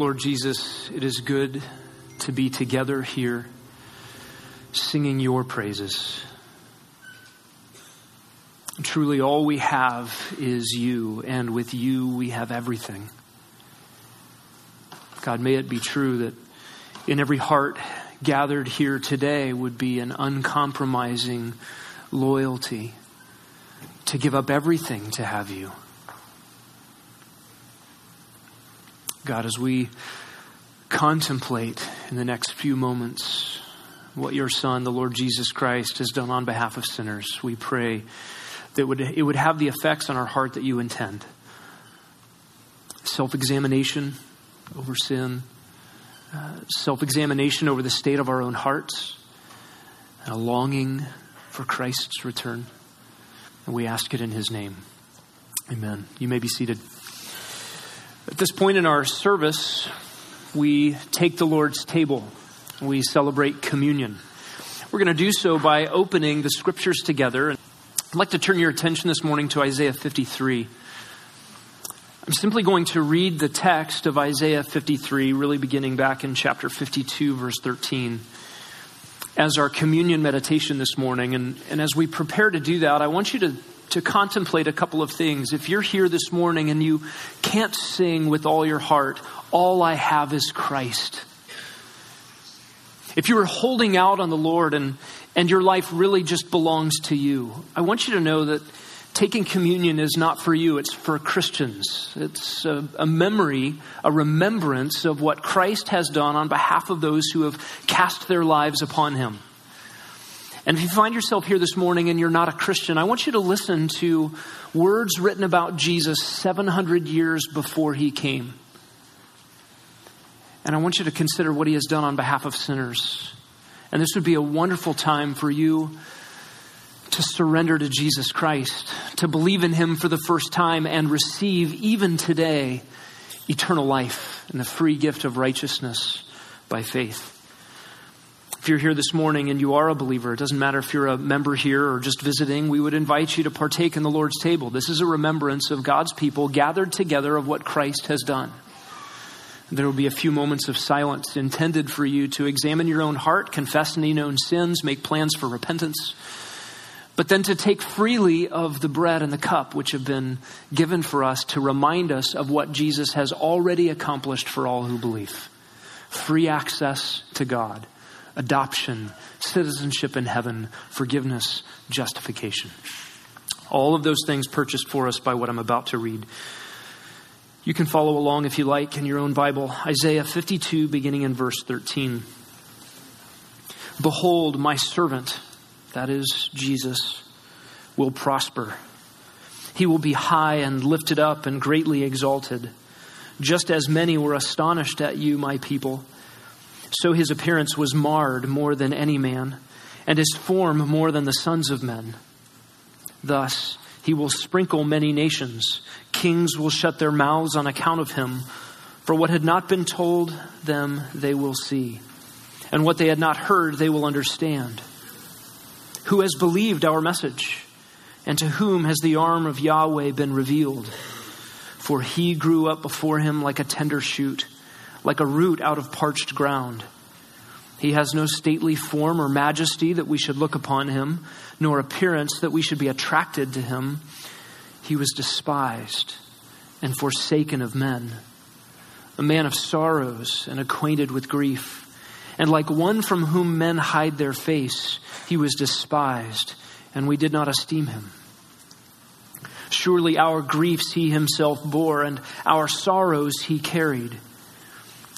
Lord Jesus, it is good to be together here singing your praises. Truly, all we have is you, and with you we have everything. God, may it be true that in every heart gathered here today would be an uncompromising loyalty to give up everything to have you. God, as we contemplate in the next few moments what your Son, the Lord Jesus Christ, has done on behalf of sinners, we pray that it would have the effects on our heart that you intend. Self examination over sin, uh, self examination over the state of our own hearts, and a longing for Christ's return. And we ask it in his name. Amen. You may be seated. At this point in our service, we take the Lord's table. We celebrate communion. We're going to do so by opening the scriptures together. I'd like to turn your attention this morning to Isaiah 53. I'm simply going to read the text of Isaiah 53, really beginning back in chapter 52, verse 13, as our communion meditation this morning. And, and as we prepare to do that, I want you to, to contemplate a couple of things. If you're here this morning and you can't sing with all your heart, all I have is Christ. If you are holding out on the Lord and, and your life really just belongs to you. I want you to know that taking communion is not for you, it's for Christians. It's a, a, memory, a remembrance of what Christ has done on behalf of those who have cast their lives upon him. And if you find yourself here this morning and you're not a Christian, I want you to listen to words written about Jesus 700 years before he came. And I want you to consider what he has done on behalf of sinners. And this would be a wonderful time for you to surrender to Jesus Christ, to believe in Him for the first time and receive, even today, eternal life and the free gift of righteousness by faith. If you're here this morning and you are a believer, it doesn't matter if you're a member here or just visiting, we would invite you to partake in the Lord's table. This is a remembrance of God's people gathered together of what Christ has done. There will be a few moments of silence intended for you to examine your own heart, confess any known sins, make plans for repentance, but then to take freely of the bread and the cup which have been given for us to remind us of what Jesus has already accomplished for all who believe free access to God, adoption, citizenship in heaven, forgiveness, justification. All of those things purchased for us by what I'm about to read. You can follow along if you like in your own Bible. Isaiah 52, beginning in verse 13. Behold, my servant, that is Jesus, will prosper. He will be high and lifted up and greatly exalted. Just as many were astonished at you, my people, so his appearance was marred more than any man, and his form more than the sons of men. Thus, he will sprinkle many nations. Kings will shut their mouths on account of him. For what had not been told them, they will see. And what they had not heard, they will understand. Who has believed our message? And to whom has the arm of Yahweh been revealed? For he grew up before him like a tender shoot, like a root out of parched ground. He has no stately form or majesty that we should look upon him nor appearance that we should be attracted to him. He was despised and forsaken of men, a man of sorrows and acquainted with grief. And like one from whom men hide their face, he was despised, and we did not esteem him. Surely our griefs he himself bore, and our sorrows he carried.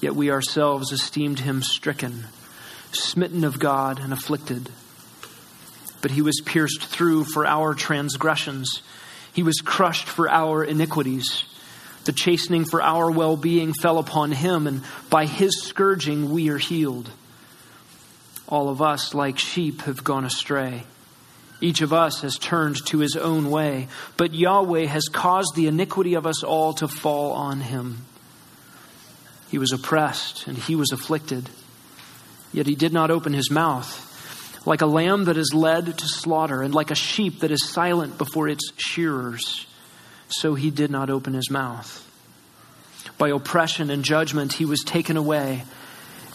Yet we ourselves esteemed him stricken, smitten of God, and afflicted but he was pierced through for our transgressions. He was crushed for our iniquities. The chastening for our well being fell upon him, and by his scourging we are healed. All of us, like sheep, have gone astray. Each of us has turned to his own way, but Yahweh has caused the iniquity of us all to fall on him. He was oppressed and he was afflicted, yet he did not open his mouth like a lamb that is led to slaughter, and like a sheep that is silent before its shearers. So he did not open his mouth. By oppression and judgment he was taken away.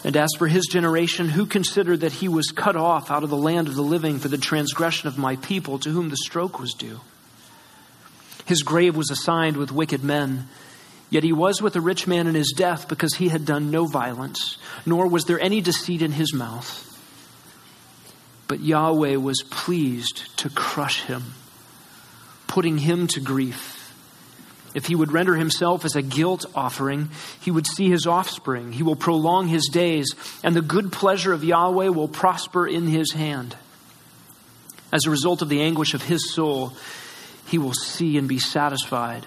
And as for his generation, who considered that he was cut off out of the land of the living for the transgression of my people, to whom the stroke was due? His grave was assigned with wicked men. Yet he was with a rich man in his death because he had done no violence, nor was there any deceit in his mouth. But Yahweh was pleased to crush him, putting him to grief. If he would render himself as a guilt offering, he would see his offspring. He will prolong his days, and the good pleasure of Yahweh will prosper in his hand. As a result of the anguish of his soul, he will see and be satisfied.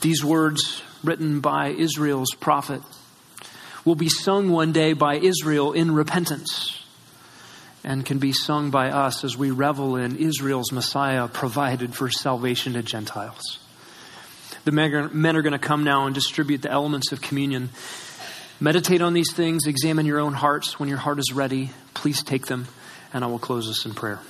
These words, written by Israel's prophet, will be sung one day by Israel in repentance and can be sung by us as we revel in Israel's Messiah provided for salvation to Gentiles. The men are going to come now and distribute the elements of communion. Meditate on these things, examine your own hearts. When your heart is ready, please take them, and I will close us in prayer.